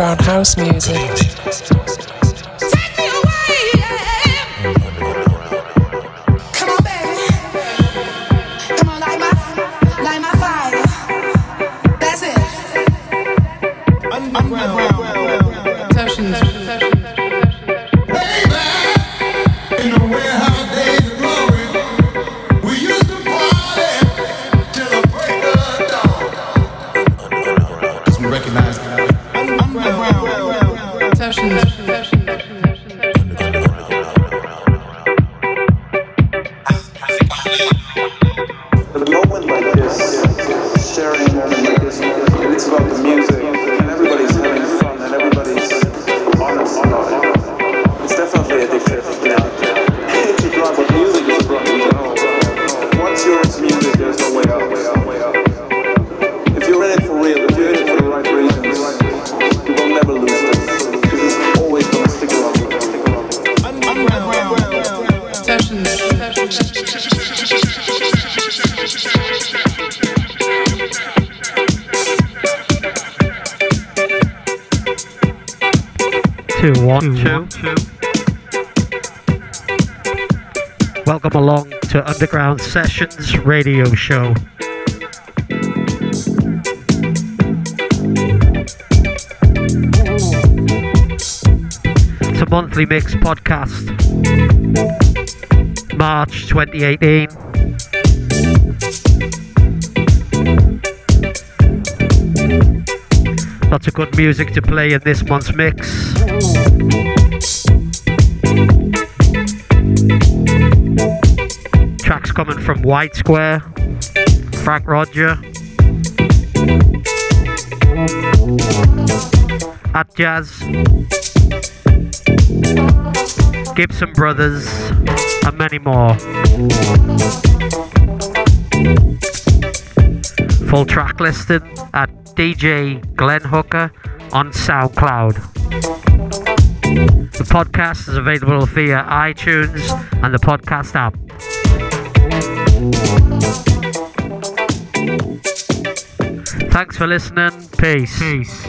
underground house music. Sessions radio show. It's a monthly mix podcast. March 2018. Lots of good music to play in this month's mix. From White Square, Frank Roger, Atjazz, Gibson Brothers, and many more. Full track listing at DJ Glenn Hooker on SoundCloud. The podcast is available via iTunes and the podcast app. Thanks for listening. Peace. Peace.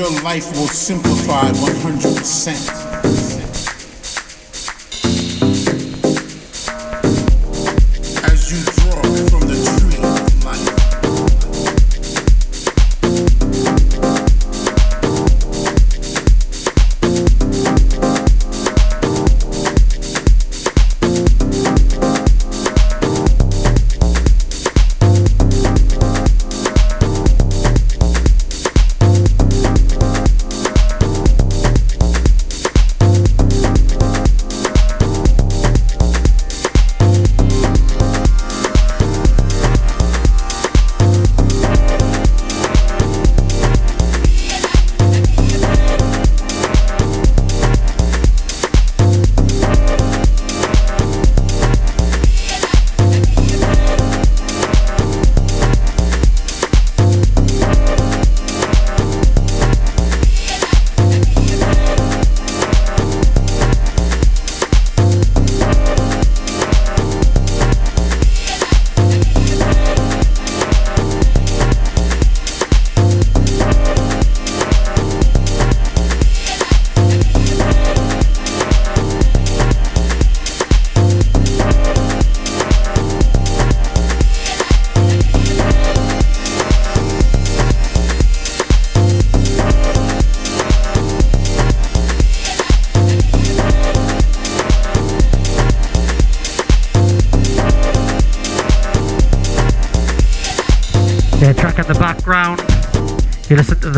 Your life will simplify 100%.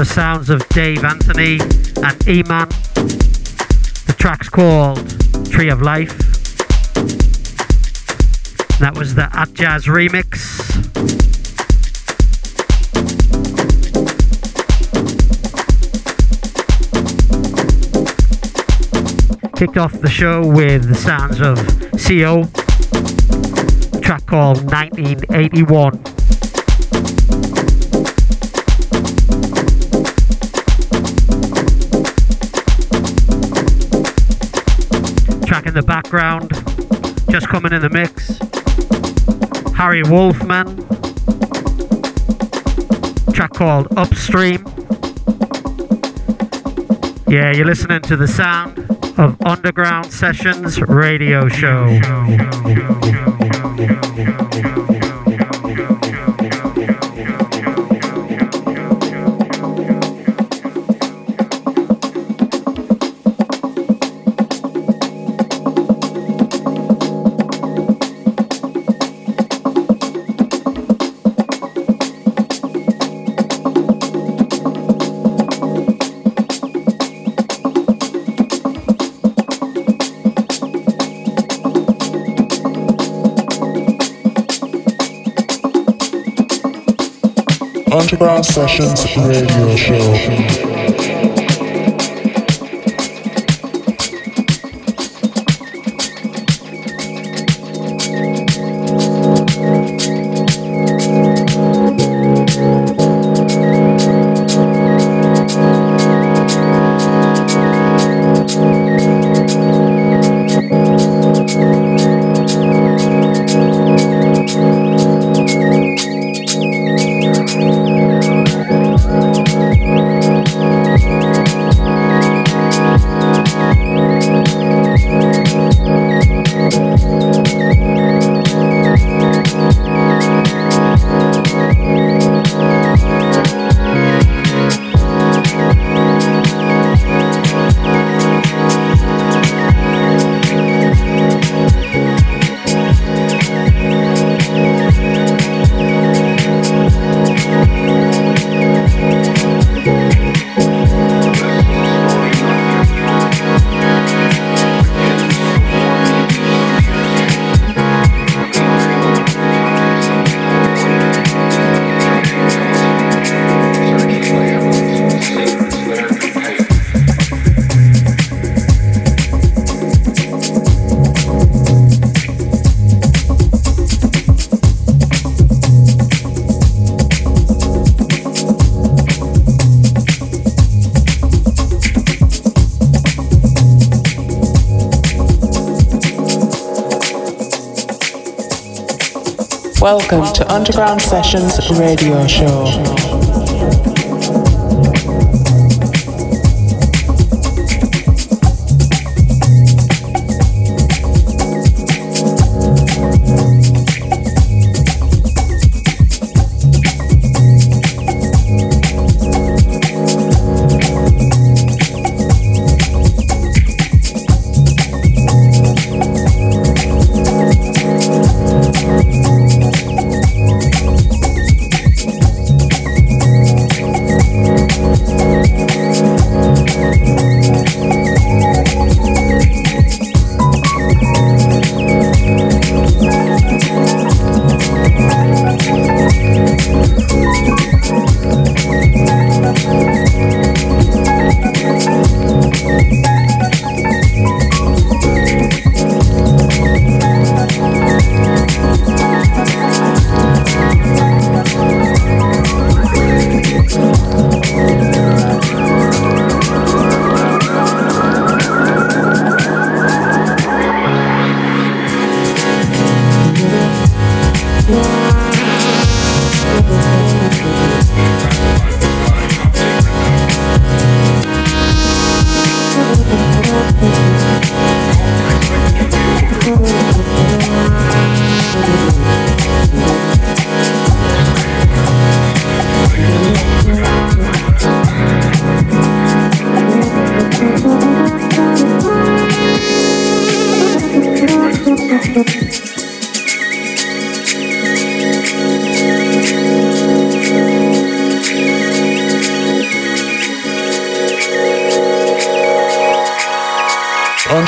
The sounds of Dave Anthony and Eman. The track's called Tree of Life. That was the Atjazz remix. Kicked off the show with the sounds of CO, track called 1981. In the background, just coming in the mix. Harry Wolfman, track called Upstream. Yeah, you're listening to the sound of Underground Sessions Radio Show. Underground Sessions Radio Show. Welcome to Underground Sessions Radio Show.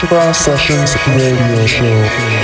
Underground Sessions Radio Show.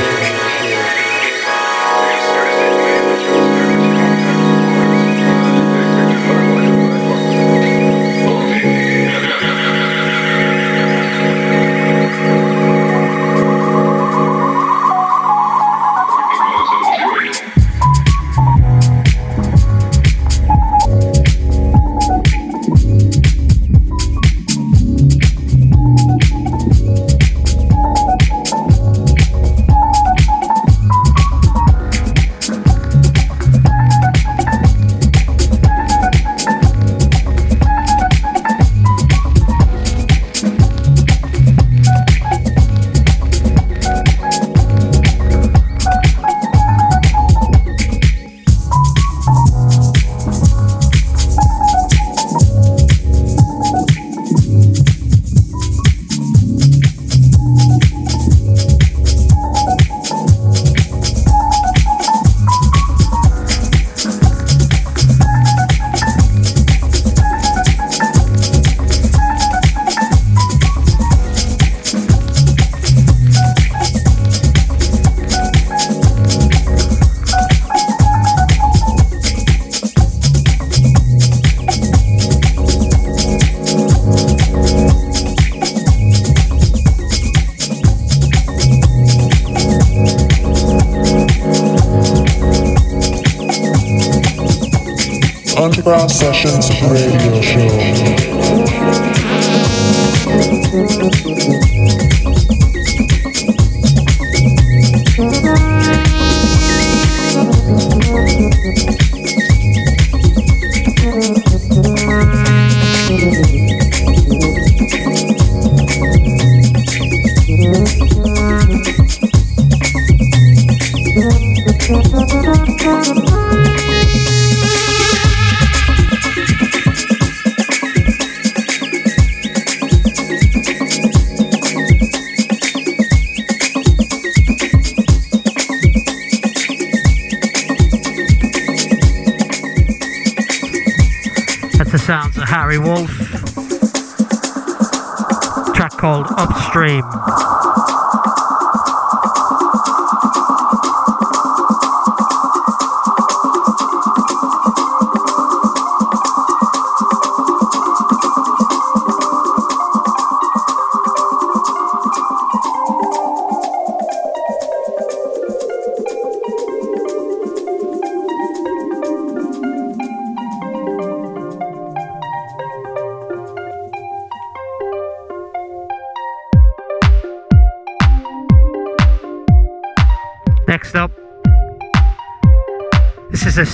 Underground Sessions Radio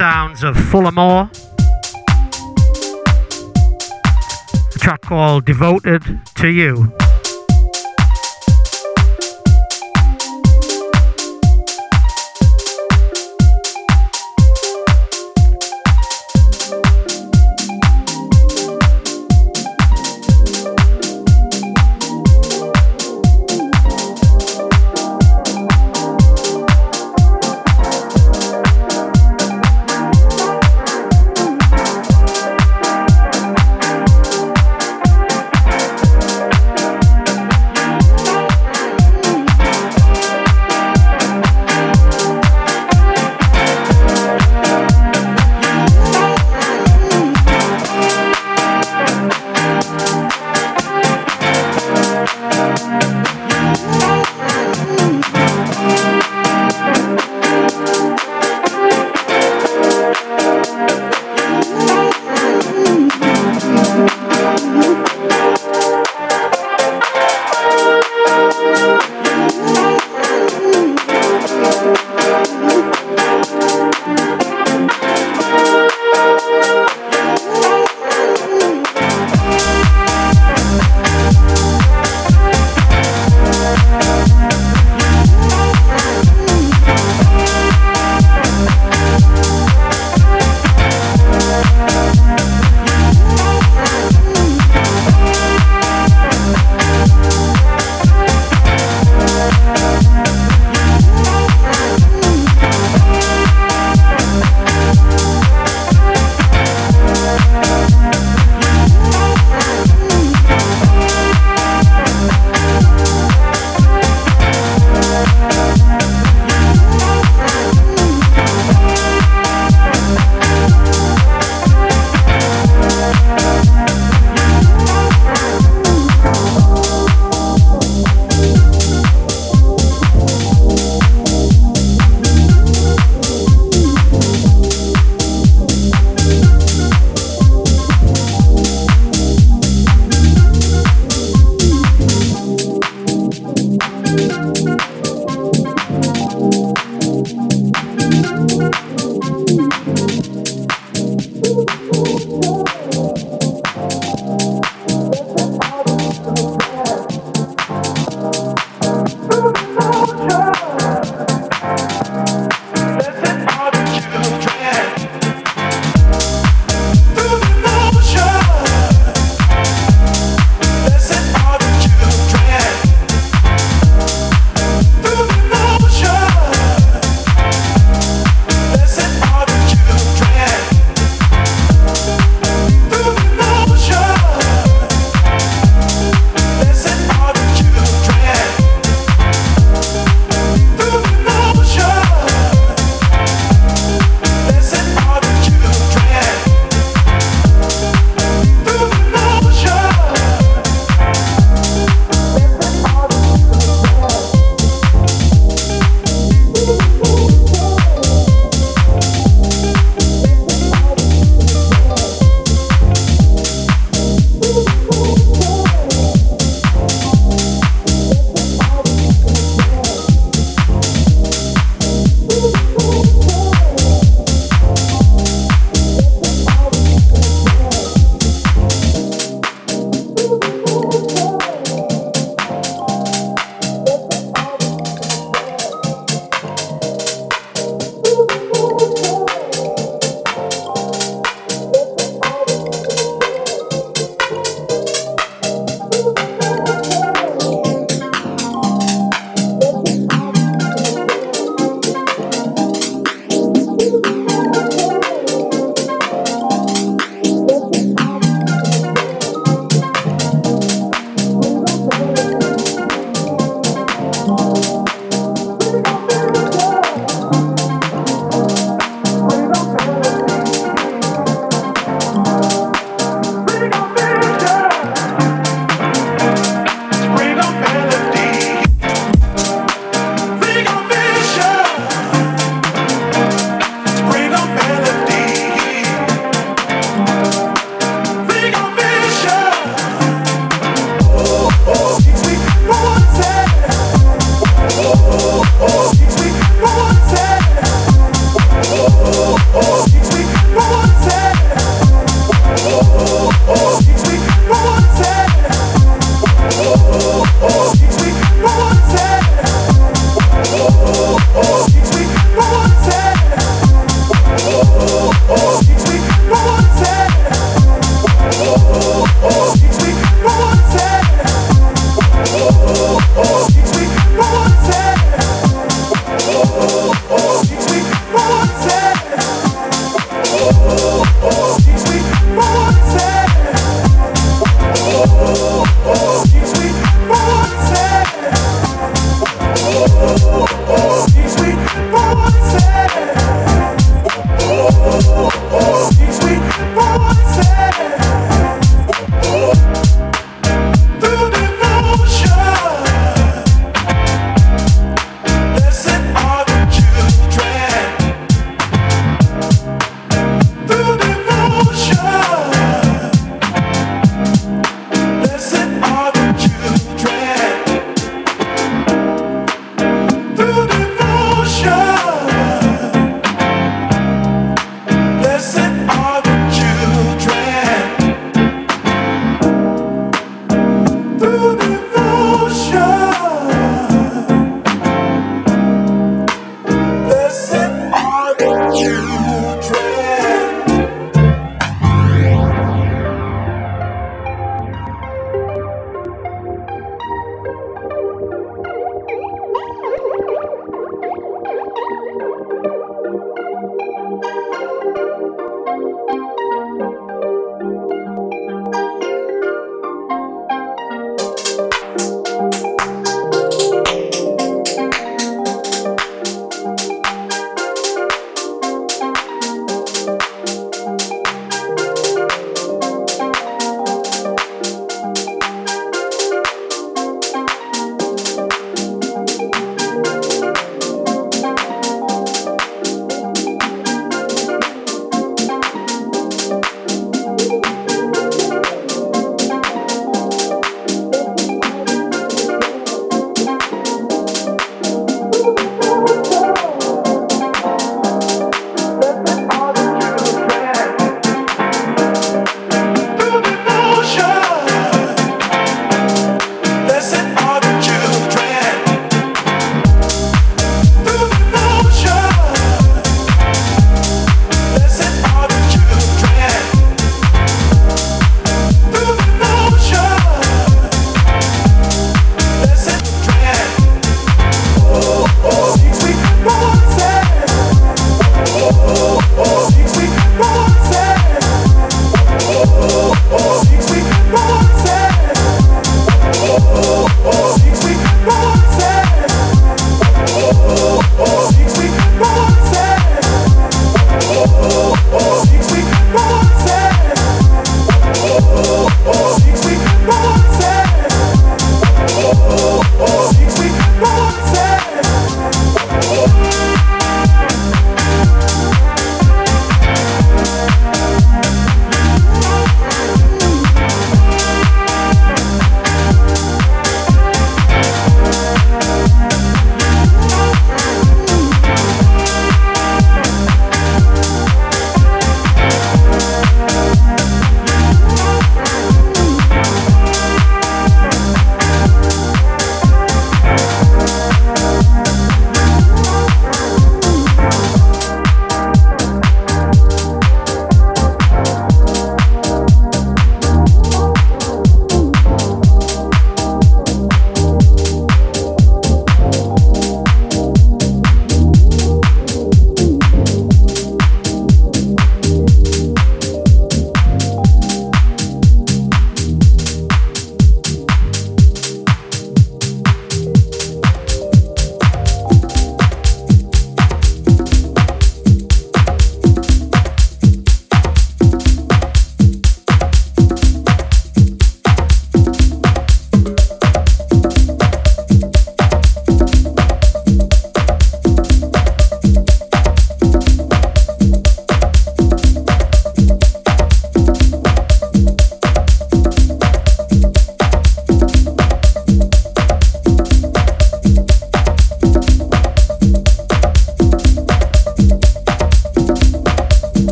sounds of Folamour. A track called Devoted to You.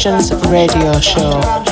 Sessions radio show.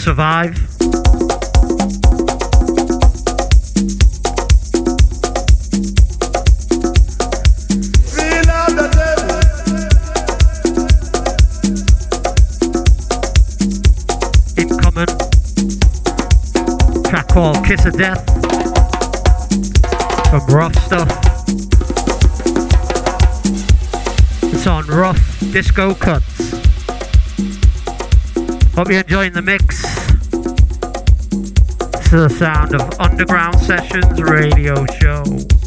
Survive. Incoming. Track called Kiss of Death. From Rough Stuff. It's on Rough Disco Cuts. Hope you're enjoying the mix. Is the sound of Underground Sessions Radio Show.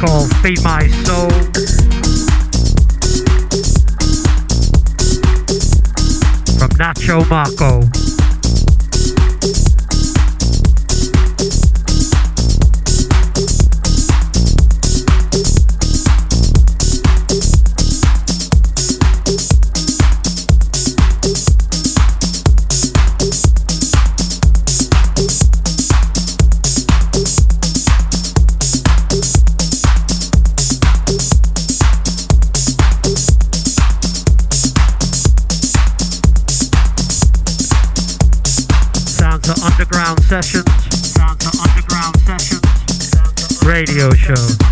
Called Feed My Soul. From Nacho Marco. Show.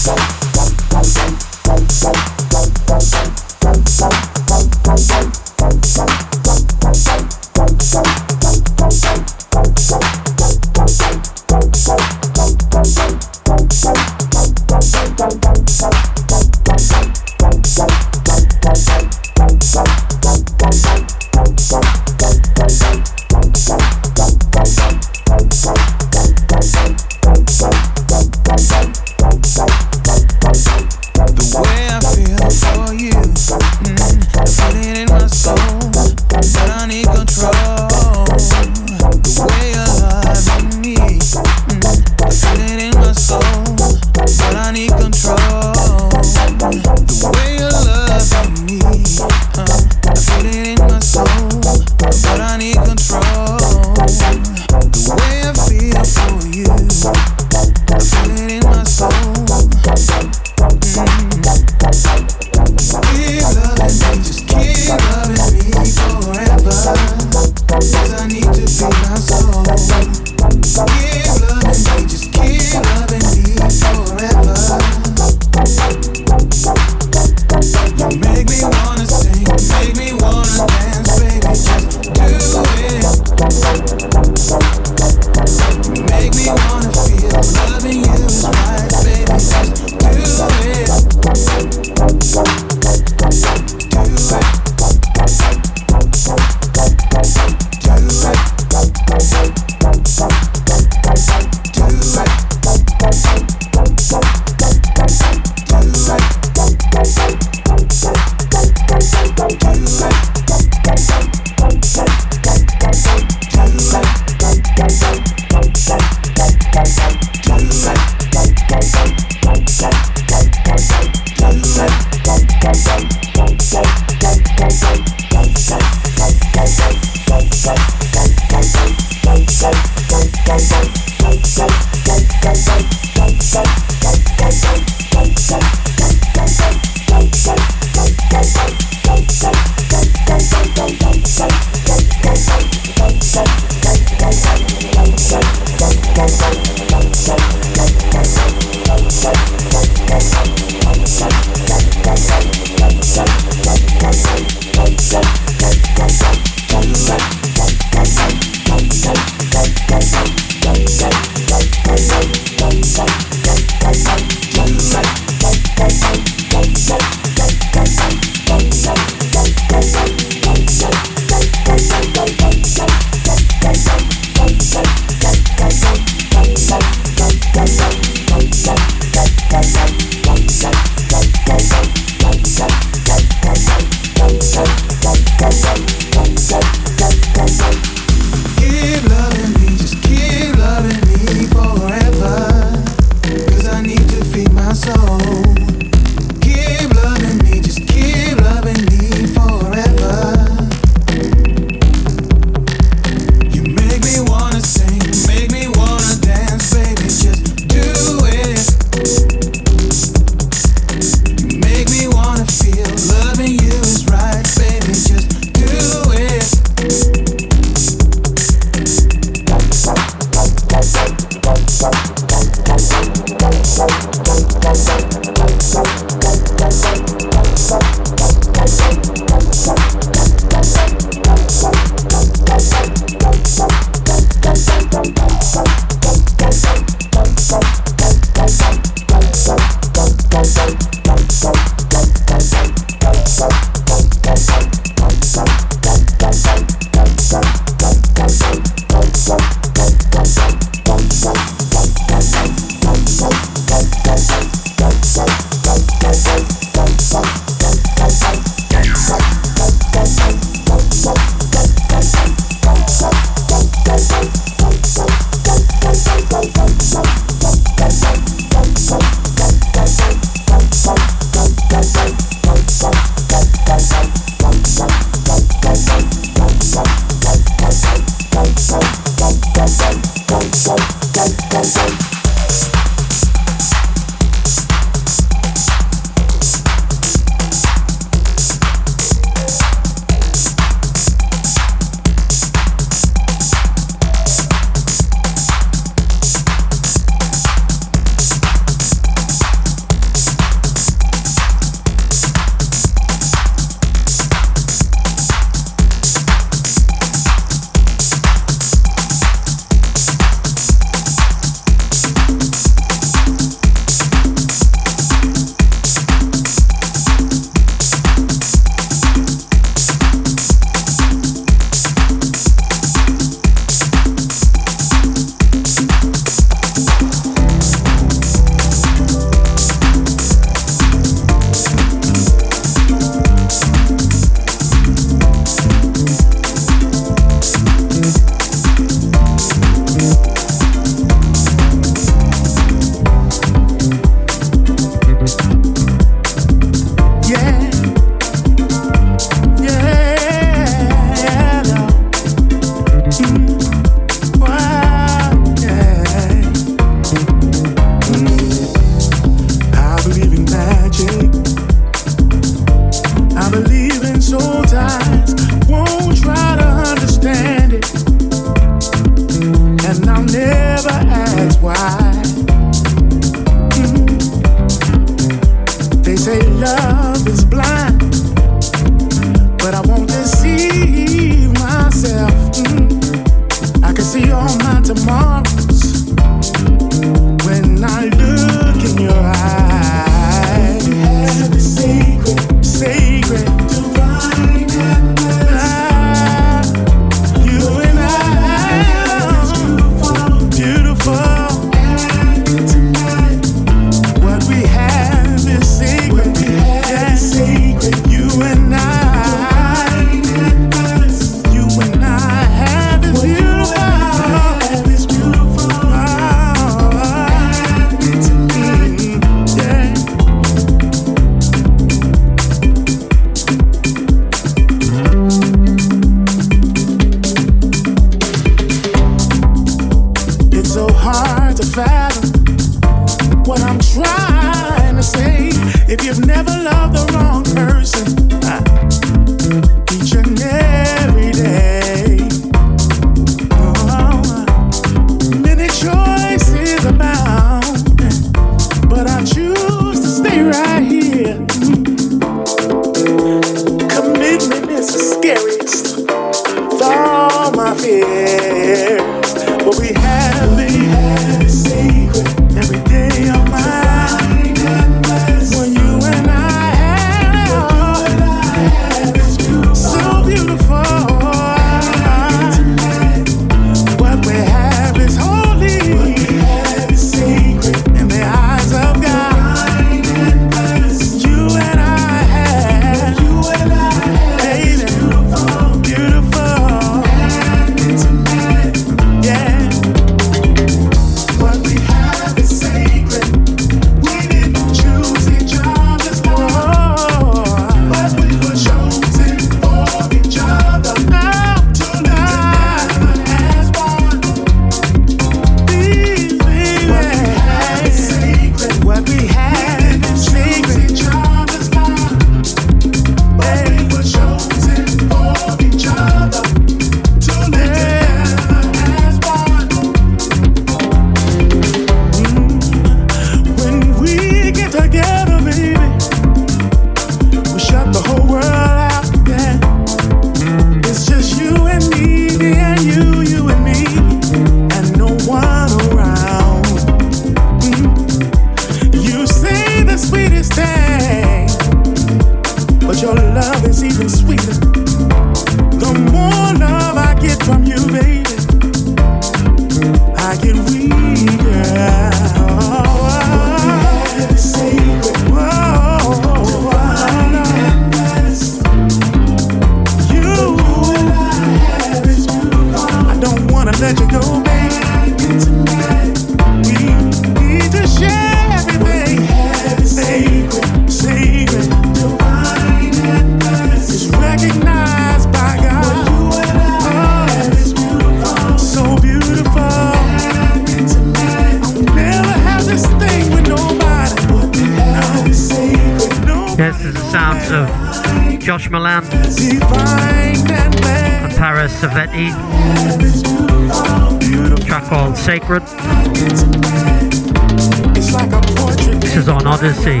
This is on Odyssey.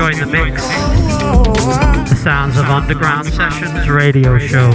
You the mix. The sounds of Underground Sessions radio show.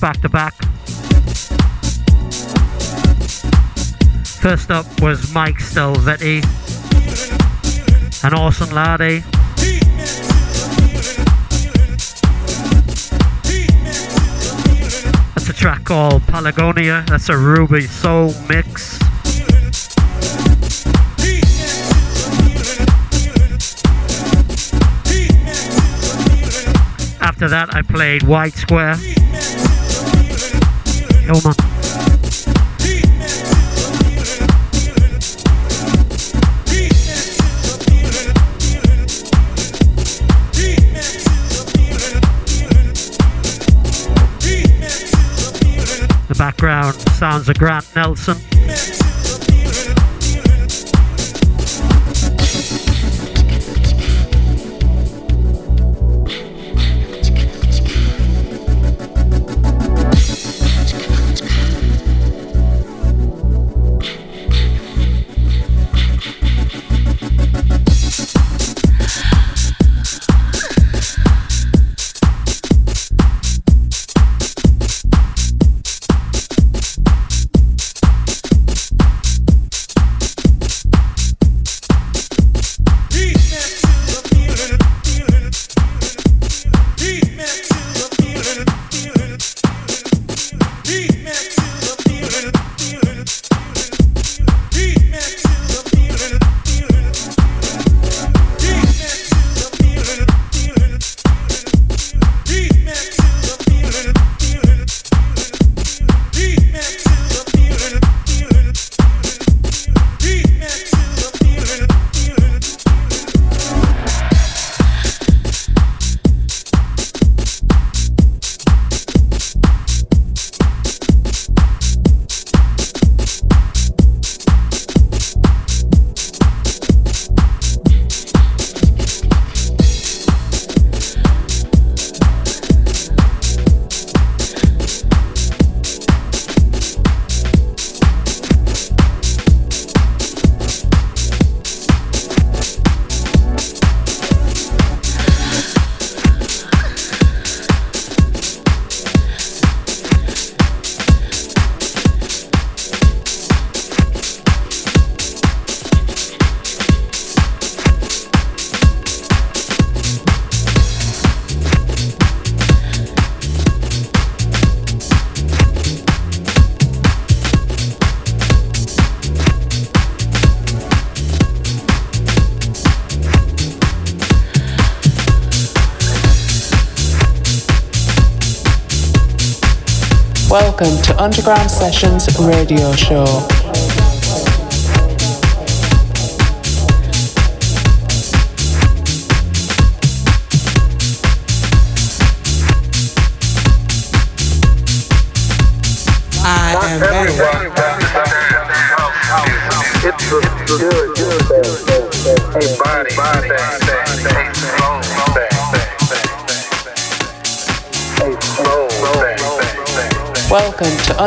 Back to back. First up was Mike Stelvetti, an awesome laddie. That's a track called Palagonia. That's a Ruby Soul mix. After that, I played White Square. The background sounds of Grant Nelson. Underground Sessions Radio Show.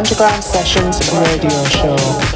Underground Sessions Radio Show.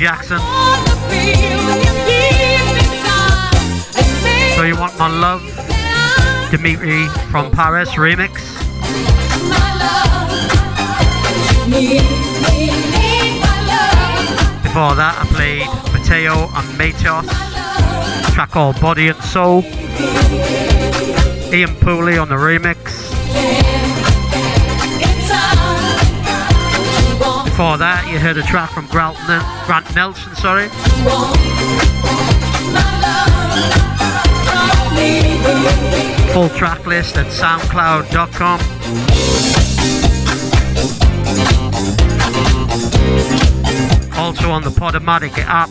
Jackson. So you want my love, Dimitri from Paris remix. Before that, I played Mateo and Matos, track called Body and Soul. Ian Pooley on the remix. Before that, you heard a track from Grant, Grant Nelson, sorry. Full track list at soundcloud.com. Also on the Podomatic app.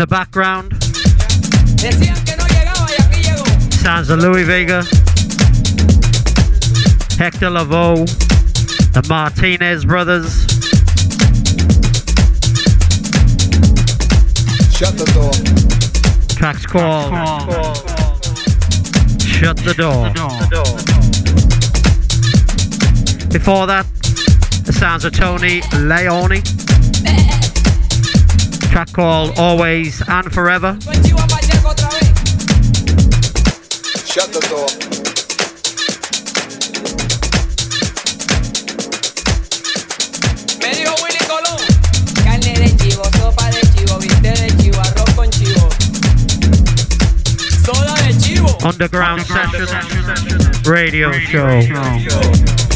The background. Sounds of Louie Vega. Hector Lavoe. The Martinez brothers. Shut the door. Track's called Shut the Door. Before that, the sounds of Tony Leone. Track called Always and Forever. Shut the door. Me dijo Willie Colón, carne de chivo, sopa de chivo, viste de chivo, arroz con chivo, soda de chivo. Underground Sessions Radio Show. Hamburgues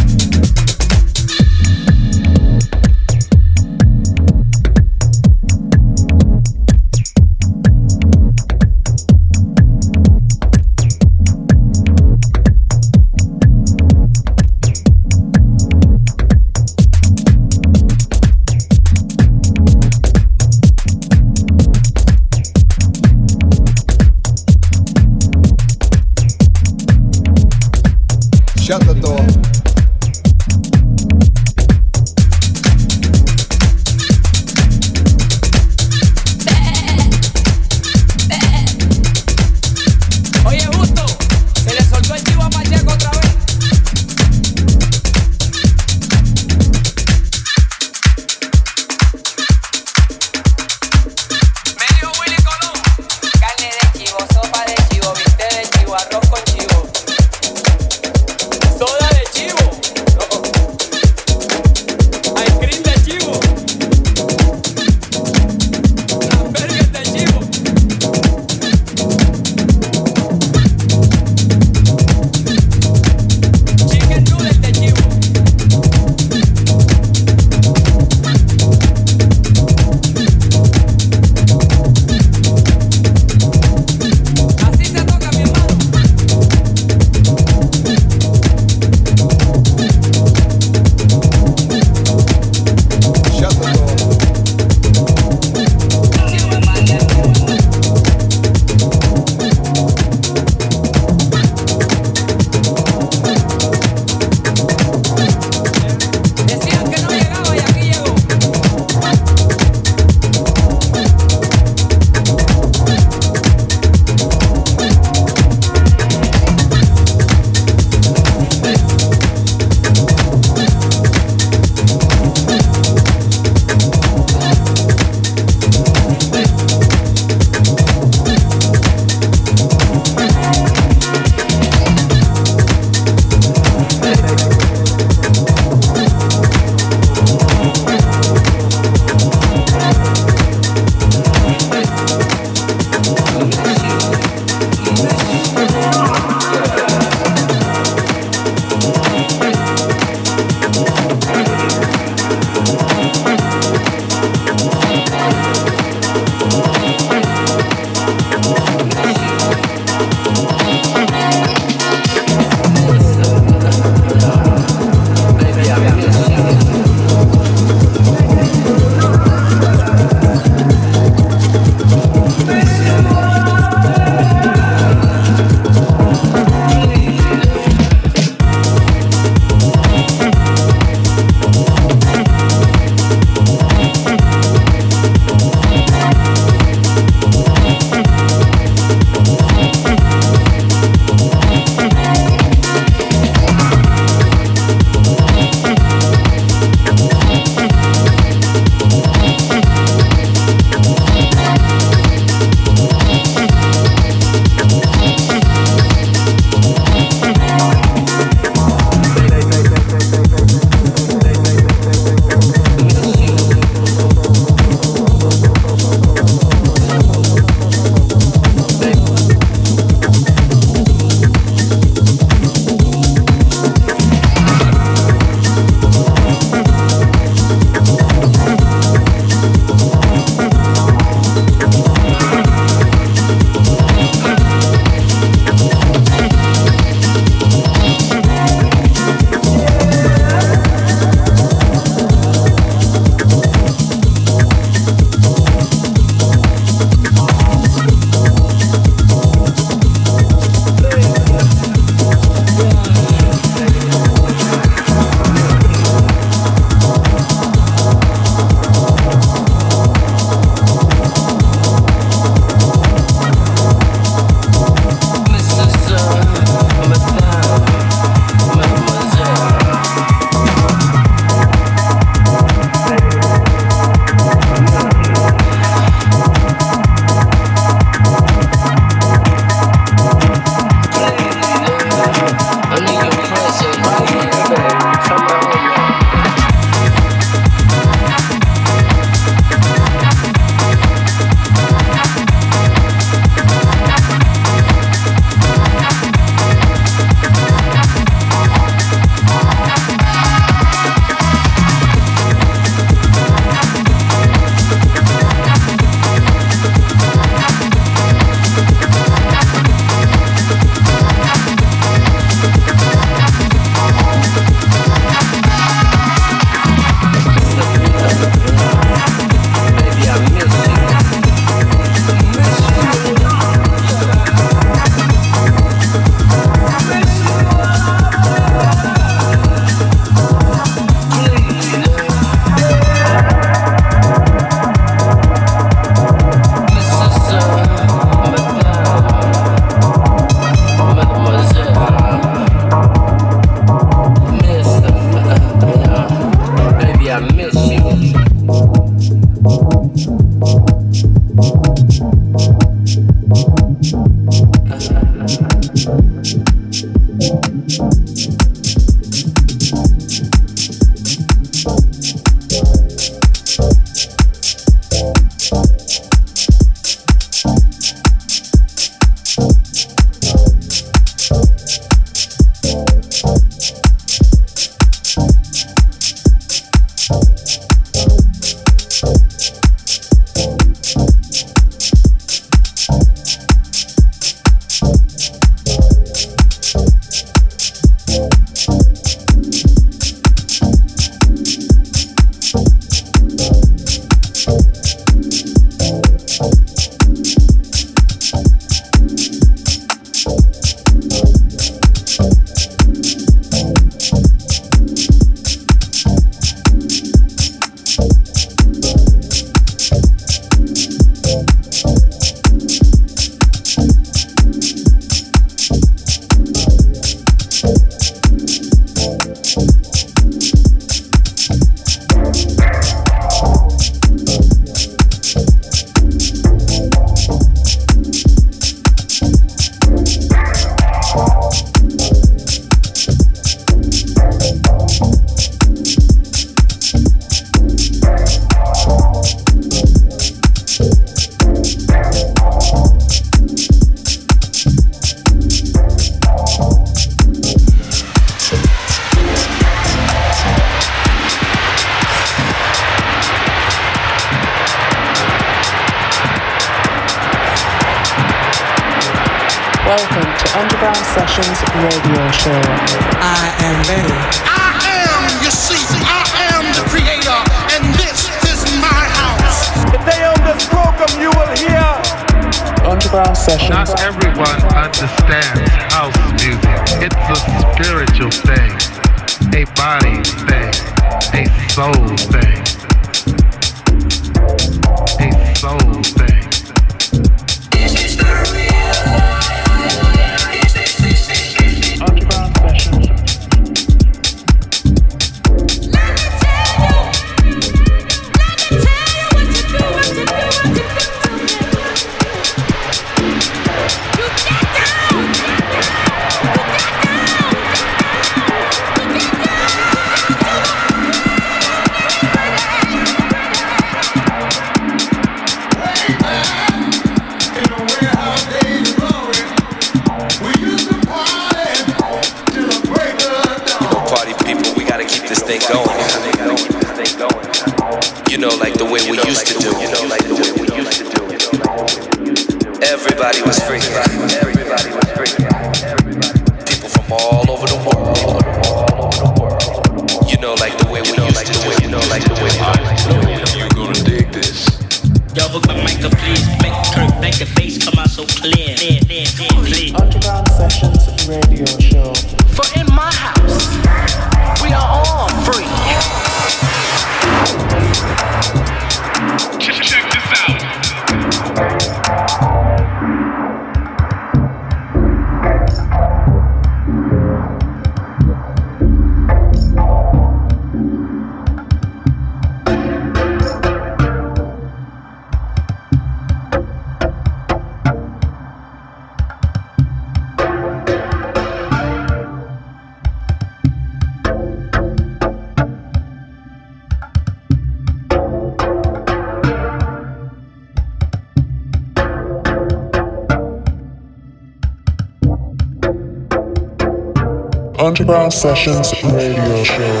Sessions Radio Show.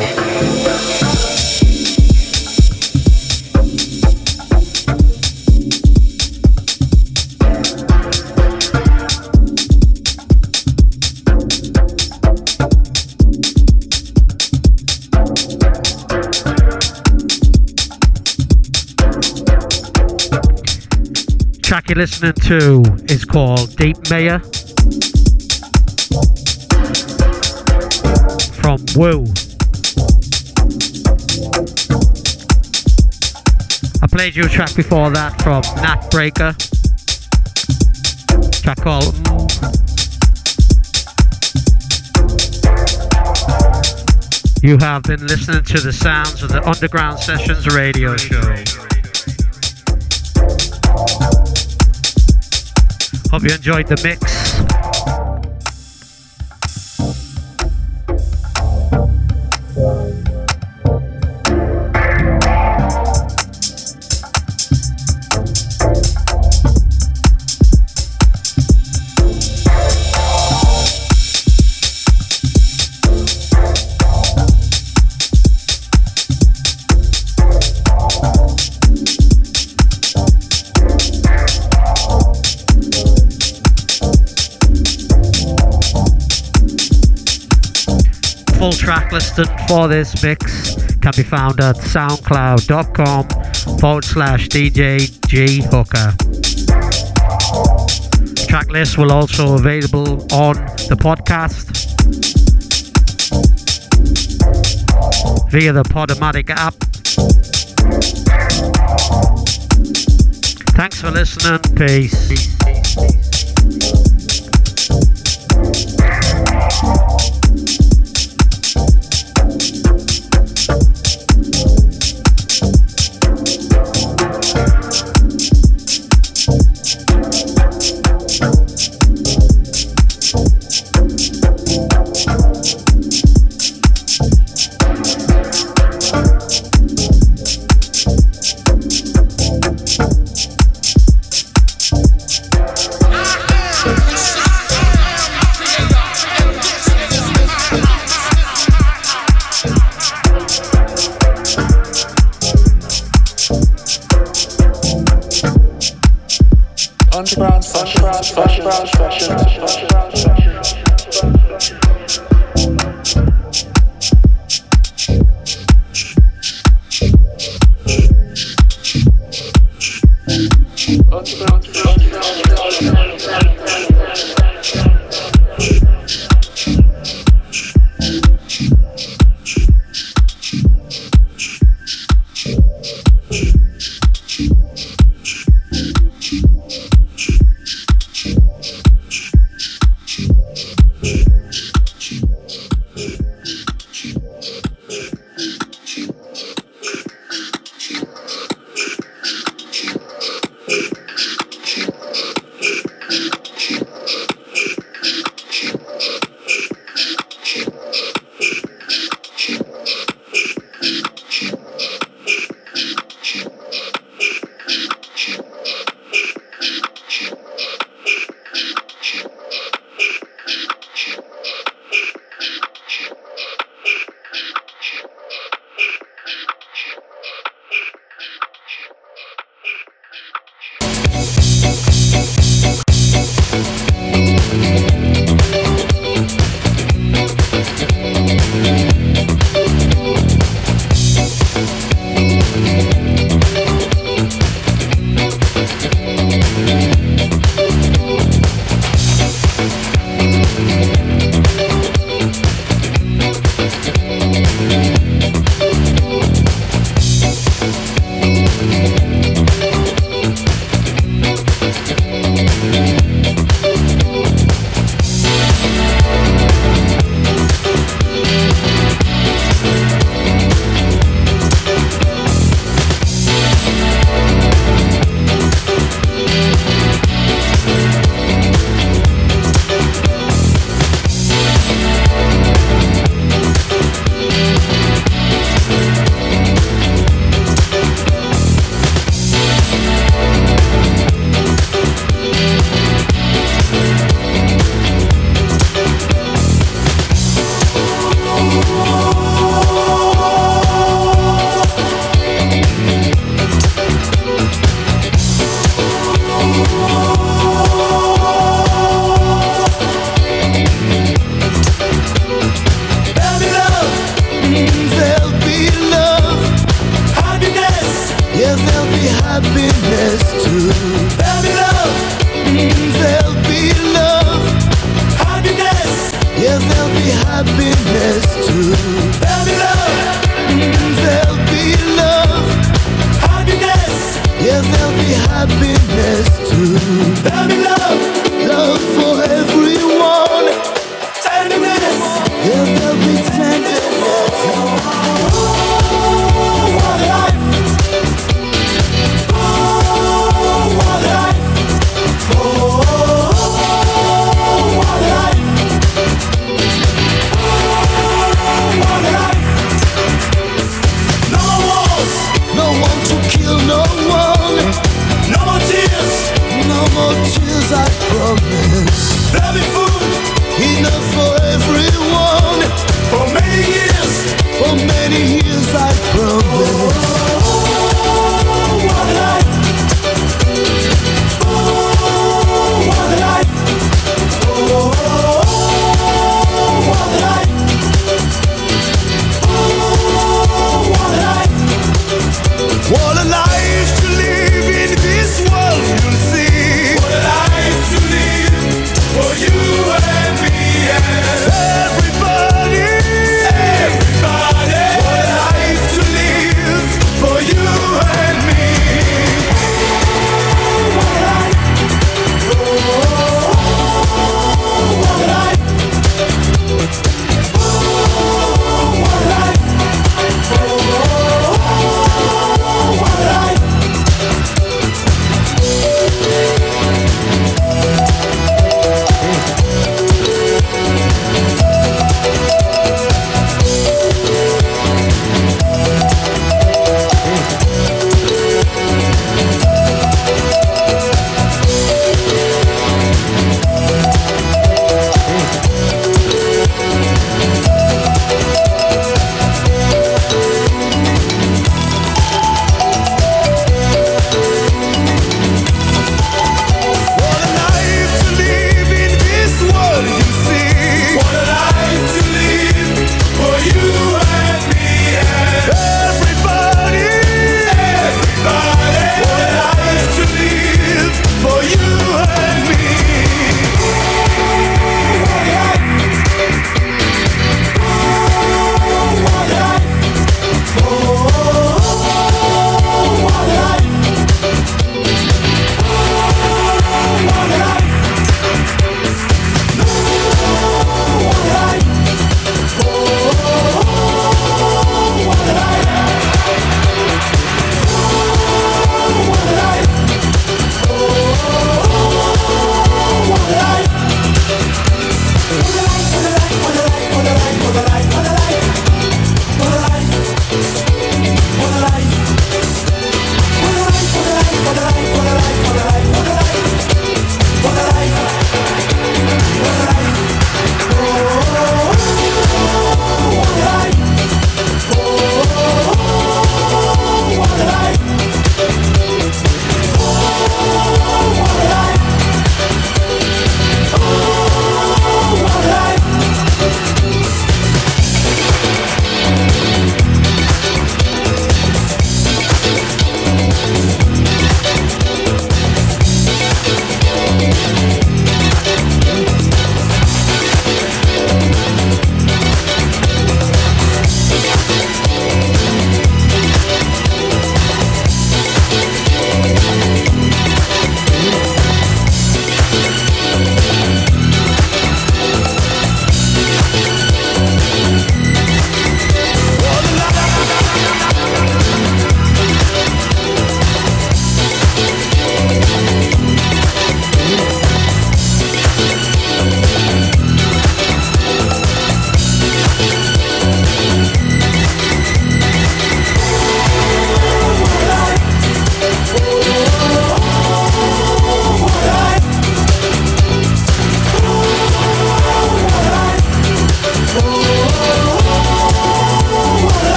track you're listening to is called Deep Mayor from Woo. I played you a track before that from Nat Breaker. Track called You have been listening to the sounds of the Underground Sessions radio show. Hope you enjoyed the mix. for this mix can be found at soundcloud.com forward slash DJ G Hooker. Track list will also available on the podcast via the Podomatic app. Thanks for listening. Peace.